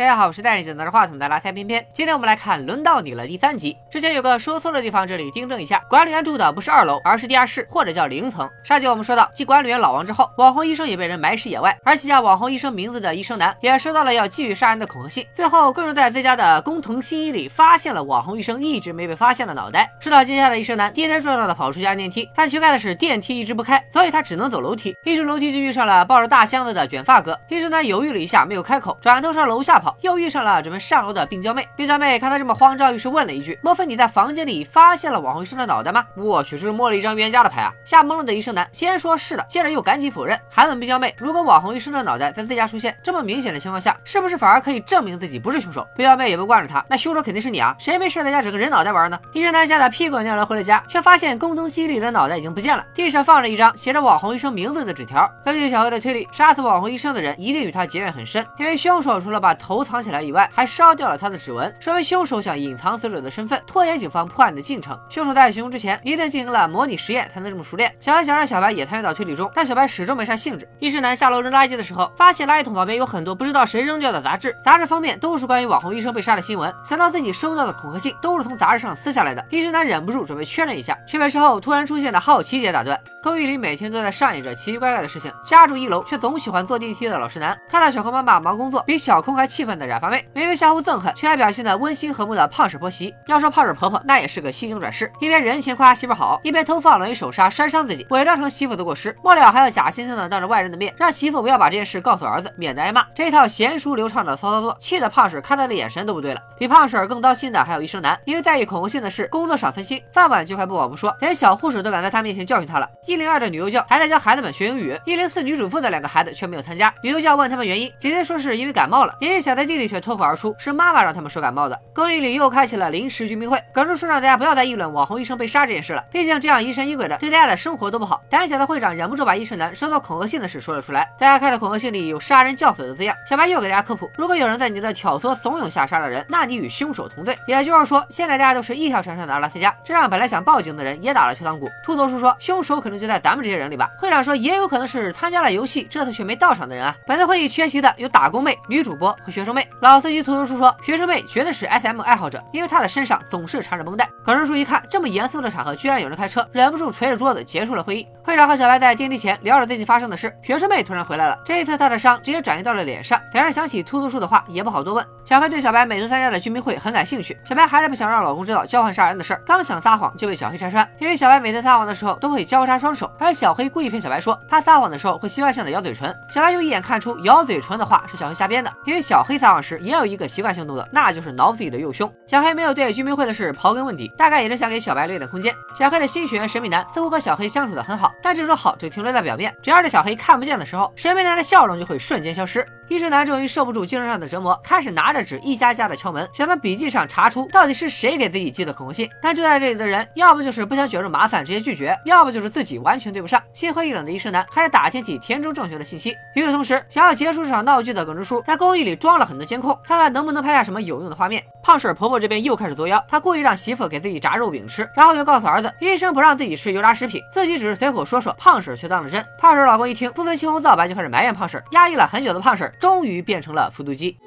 大家好，我是戴着镜拿着话筒的拉塞偏偏。今天我们来看《轮到你了》第三集。之前有个说错的地方，这里订正一下，管理员住的不是二楼，而是地下室或者叫零层。上集我们说到，继管理员老王之后，网红医生也被人埋尸野外，而写下网红医生名字的医生男也收到了要继续杀人的恐吓信。最后，更是在自家的工藤新一里发现了网红医生一直没被发现的脑袋。受到惊吓的医生男跌跌撞撞的跑出去按电梯，但奇怪的是电梯一直不开，所以他只能走楼梯。一出楼梯就遇上了抱着大箱子的卷发哥。医生男犹豫了一下，没有开口，转头朝楼下跑，又遇上了准备上楼的病娇妹。病娇妹看他这么慌张，于是问了一句：“莫非你在房间里发现了网红医生的脑袋吗？”我去，这是摸了一张冤家的牌啊！吓懵了的医生男先说是的，接着又赶紧否认，还问病娇妹：“如果网红医生的脑袋在自家出现，这么明显的情况下，是不是反而可以证明自己不是凶手？”病娇妹也不惯着他：“那凶手肯定是你啊！谁没事在家整个人脑袋玩呢？”医生男吓得屁滚尿流回了家，却发现工藤西里的脑袋已经不见了，地上放着一张写着网红医生名字的纸条。根据小黑的推理，杀死网红医生的人一定与他结怨很深，因为凶手除了把头藏起来以外，还烧掉了他的指纹，说明凶手想隐藏死者的身份，拖延警方破案的进程。凶手在行凶之前一定进行了模拟实验，才能这么熟练。小黑想让小白也参与到推理中，但小白始终没啥兴致。医生男下楼扔垃圾的时候，发现垃圾桶旁边有很多不知道谁扔掉的杂志，杂志封面都是关于网红医生被杀的新闻。想到自己收到的恐吓信都是从杂志上撕下来的，医生男忍不住准备确认一下，却被身后突然出现的好奇姐打断。公寓里每天都在上演着奇奇怪怪的事情，家住一楼却总喜欢坐电梯的老实男，看到小空妈妈忙工作，比小空还气愤的染发妹，明明相互憎恨，却还表现的温馨和睦的胖婶婆媳。要说胖婶婆婆，那也是个吸睛转世，一边人前夸媳妇好，一边偷放冷一手刹摔伤自己，伪装成媳妇的过失，末了还要假惺惺的当着外人的面让媳妇不要把这件事告诉儿子，免得挨骂。这一套娴熟流畅的骚操作，气得胖婶看他的眼神都不对了。比胖婶更糟心的还有医生男，因为在意恐吓信的事，工作上分心，饭碗就快不保不说，连小护士都敢在他面前教训他了。一零二的女幼教。还在教孩子们学英语，一零四女主妇的两个孩子却没有参加。女幼教问他们原因，姐姐说是因为感冒了，爷爷想小的弟弟却脱口而出是妈妈让他们说感冒的。公寓里又开启了临时居民会，耿叔叔让大家不要再议论网红医生被杀这件事了，毕竟这样疑神疑鬼的，对大家的生活都不好。胆小的会长忍不住把医生男收到恐吓信的事说了出来，大家看着恐吓信里有杀人教唆的字样，小白又给大家科普：如果有人在你的挑唆怂恿下杀了人，那你与凶手同罪。也就是说，现在大家都是一条船上的阿拉斯加，这让本来想报警的人也打了退堂鼓。秃头叔说，凶手可能就在咱们这些人里吧。会长说也。有可能是参加了游戏，这次却没到场的人啊！本次会议缺席的有打工妹、女主播和学学生妹。老司机秃头叔说，学生妹绝对是 SM 爱好者，因为她的身上总是缠着绷带。耿叔叔一看这么严肃的场合，居然有人开车，忍不住捶着桌子结束了会议。会长和小白在电梯前聊着最近发生的事。学生妹突然回来了，这一次她的伤直接转移到了脸上。两人想起秃头叔的话，也不好多问。小白对小白每次参加的居民会很感兴趣。小白还是不想让老公知道交换杀人的事儿，刚想撒谎就被小黑拆穿，因为小白每次撒谎的时候都会交叉双手，而小黑故意骗小白说。他撒谎的时候会习惯性的咬嘴唇，小白又一眼看出咬嘴唇的话是小黑瞎编的，因为小黑黑撒谎时也有一个习惯性动作，那就是挠自己的右胸。小黑没有对居民会的事刨根问底，大概也是想给小白留点空间。小黑的新学员神秘男似乎和小黑相处的很好，但这种好只停留在表面，只要是小黑看不见的时候，神秘男的笑容就会瞬间消失。医生男终于受不住精神上的折磨，开始拿着纸一家家的敲门，想在笔记上查出到底是谁给自己寄的恐吓信。但住在这里的人，要不就是不想卷入麻烦直接拒绝，要不就是自己完全对不上。心灰意冷的医生男开始打听起田中正雄的信息。与此同时，想要结束这场闹剧的耿直叔在公寓里装了很多监控，看看能不能拍下什么有用的画面。胖婶婆婆这边又开始作妖，她故意让媳妇给自己炸肉饼吃，然后又告诉儿子医生不让自己吃油炸食品，自己只是随口说说，胖婶却当了真。胖婶老婆一听，不分青红皂白就开始埋怨胖婶，压抑了很久的胖婶终于变成了。复读机。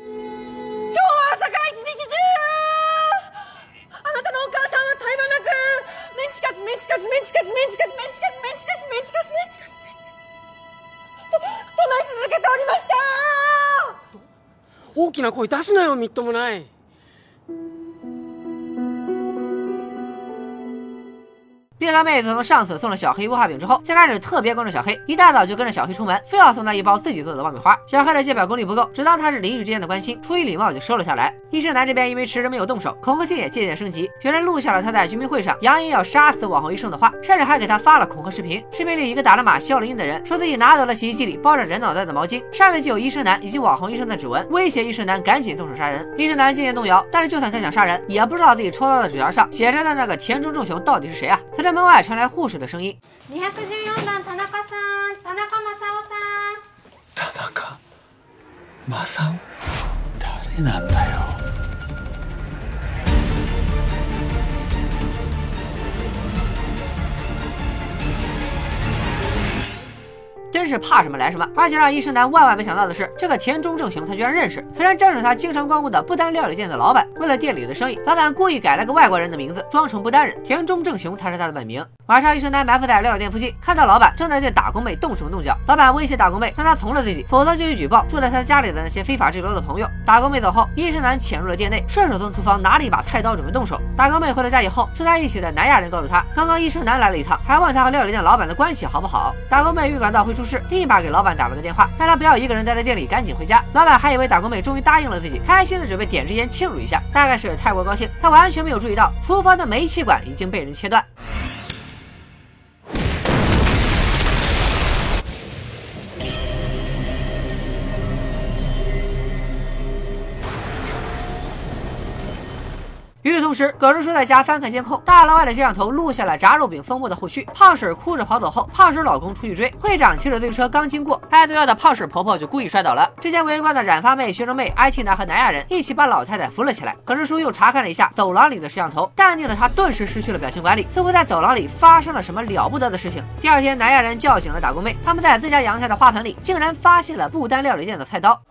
大きな声出すなよみっともない。病娇妹自从上次送了小黑威化饼之后，就开始特别关注小黑，一大早就跟着小黑出门，非要送他一包自己做的爆米花。小黑的借表功力不够，只当他是邻居之间的关心，出于礼貌就收了下来。医生男这边因为迟迟没有动手，恐吓信也渐渐升级，有人录下了他在居民会上扬言要杀死网红医生的话，甚至还给他发了恐吓视频。视频里一个打了码消了音的人说自己拿走了洗衣机里包着人脑袋的毛巾，上面就有医生男以及网红医生的指纹，威胁医生男赶紧动手杀人。医生男渐渐动摇，但是就算他想杀人，也不知道自己抽到的纸条上写着的那个田中正雄到底是谁啊？在这时门外传来护士。的声音。二百十四番田中さん、田中正夫さん。田中正夫？誰なんだよ。 真是怕什么来什么。而且让医生男万万没想到的是，这个田中正雄他居然认识，此人正是他经常光顾的不丹料理店的老板。为了店里的生意，老板故意改了个外国人的名字，装成不丹人，田中正雄才是他的本名。晚上，医生男埋伏在料理店附近，看到老板正在对打工妹动手动脚。老板威胁打工妹，让他从了自己，否则就去举报住在他家里的那些非法滞留的朋友。打工妹走后，医生男潜入了店内，顺手从厨房拿了一把菜刀，准备动手。打工妹回到家以后，住在一起的南亚人告诉她，刚刚医生男来了一趟，还问她和料理店老板的关系好不好。打工妹预感到会出事，立马给老板打了个电话，让他不要一个人待在店里，赶紧回家。老板还以为打工妹终于答应了自己，开心的准备点支烟庆祝一下。大概是太过高兴，他完全没有注意到厨房的煤气管已经被人切断。同时，葛叔叔在家翻看监控，大楼外的摄像头录下了炸肉饼风波的后续。胖婶哭着跑走后，胖婶老公出去追，会长骑着自行车刚经过，挨毒药的胖婶婆婆就故意摔倒了。之前围观的染发妹、学生妹、IT 男和南亚人一起把老太太扶了起来。葛叔叔又查看了一下走廊里的摄像头，淡定的他顿时失去了表情管理，似乎在走廊里发生了什么了不得的事情。第二天，南亚人叫醒了打工妹，他们在自家阳台的花盆里竟然发现了不丹料理店的菜刀。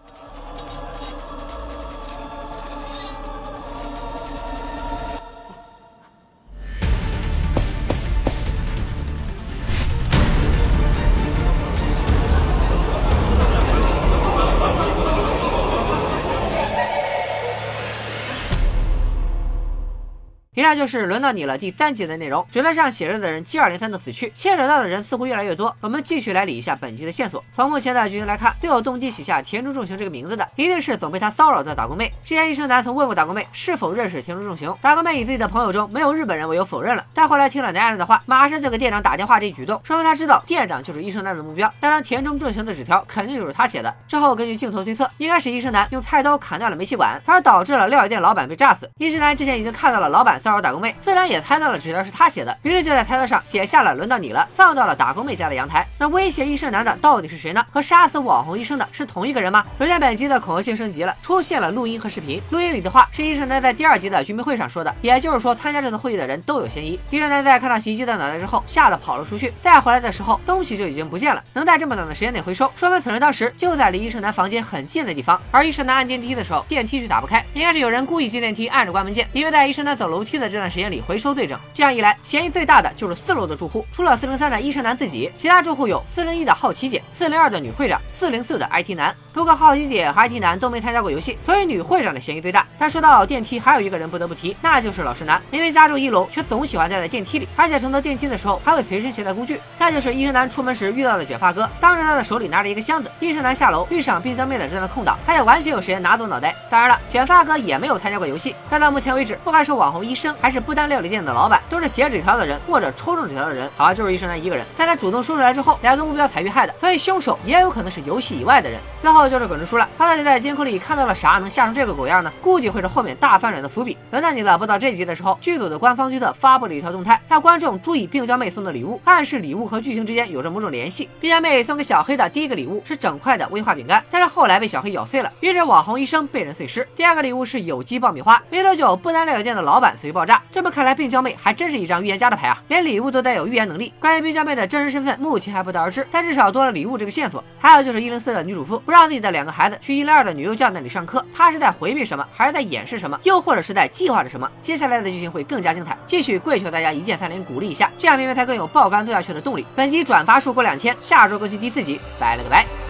那就是轮到你了第三集的内容。纸条上写着的人接二连三的死去，牵扯到的人似乎越来越多。我们继续来理一下本集的线索。从目前的剧情来看，最有动机写下田中重雄这个名字的，一定是总被他骚扰的打工妹。之前医生男曾问过打工妹是否认识田中重雄，打工妹以自己的朋友中没有日本人为由否认了。但后来听了男人的话，马上就给店长打电话，这一举动说明他知道店长就是医生男的目标。当然，田中重雄的纸条肯定就是他写的。之后根据镜头推测，应该是医生男用菜刀砍断了煤气管，从而导致了料理店老板被炸死。医生男之前已经看到了老板骚扰打工妹，自然。也猜到了纸条是他写的，于是就在菜刀上写下了“轮到你了”，放到了打工妹家的阳台。那威胁医生男的到底是谁呢？和杀死网红医生的是同一个人吗？首先，本集的恐吓性升级了，出现了录音和视频。录音里的话是医生男在第二集的居民会上说的，也就是说，参加这次会议的人都有嫌疑。医生男在看到袭击的脑袋之后，吓得跑了出去，再回来的时候，东西就已经不见了。能在这么短的时间内回收，说明此人当时就在离医生男房间很近的地方。而医生男按电梯的时候，电梯却打不开，应该是有人故意进电梯按着关门键，因为在医生男走楼梯的这段时间里回收罪证。这样。一来，嫌疑最大的就是四楼的住户，除了四零三的医生男自己，其他住户有四零一的好奇姐、四零二的女会长、四零四的 IT 男。不过好奇姐和 IT 男都没参加过游戏，所以女会长的嫌疑最大。但说到电梯，还有一个人不得不提，那就是老实男，因为家住一楼，却总喜欢待在电梯里，而且乘坐电梯的时候还会随身携带工具。再就是医生男出门时遇到的卷发哥，当时他的手里拿着一个箱子，医生男下楼遇上冰江妹的这段空档，他也完全有时间拿走脑袋。当然了，卷发哥也没有参加过游戏，但到目前为止，不管是网红医生还是不丹料理店的老板，都是写纸条的人。或者抽中纸条的人，好像就是医生男一个人。在他主动说出来之后，两个目标才遇害的，所以凶手也有可能是游戏以外的人。最后就是耿直叔了，他到底在监控里看到了啥，能吓成这个狗样呢？估计会是后面大反转的伏笔。轮到你了，播到这集的时候，剧组的官方推特发布了一条动态，让观众注意病娇妹送的礼物，暗示礼物和剧情之间有着某种联系。病娇妹送给小黑的第一个礼物是整块的威化饼干，但是后来被小黑咬碎了，于是网红医生被人碎尸。第二个礼物是有机爆米花，没多久不丹料理店的老板随爆爆炸。这么看来，病娇妹还真是一张预言家的牌啊，连礼物都带。有预言能力。关于冰娇妹的真实身份，目前还不得而知，但至少多了礼物这个线索。还有就是一零四的女主妇不让自己的两个孩子去一零二的女幼教那里上课，她是在回避什么，还是在掩饰什么，又或者是在计划着什么？接下来的剧情会更加精彩，继续跪求大家一键三连鼓励一下，这样明明才更有爆肝做下去的动力。本集转发数过两千，下周更新第四集，拜了个拜。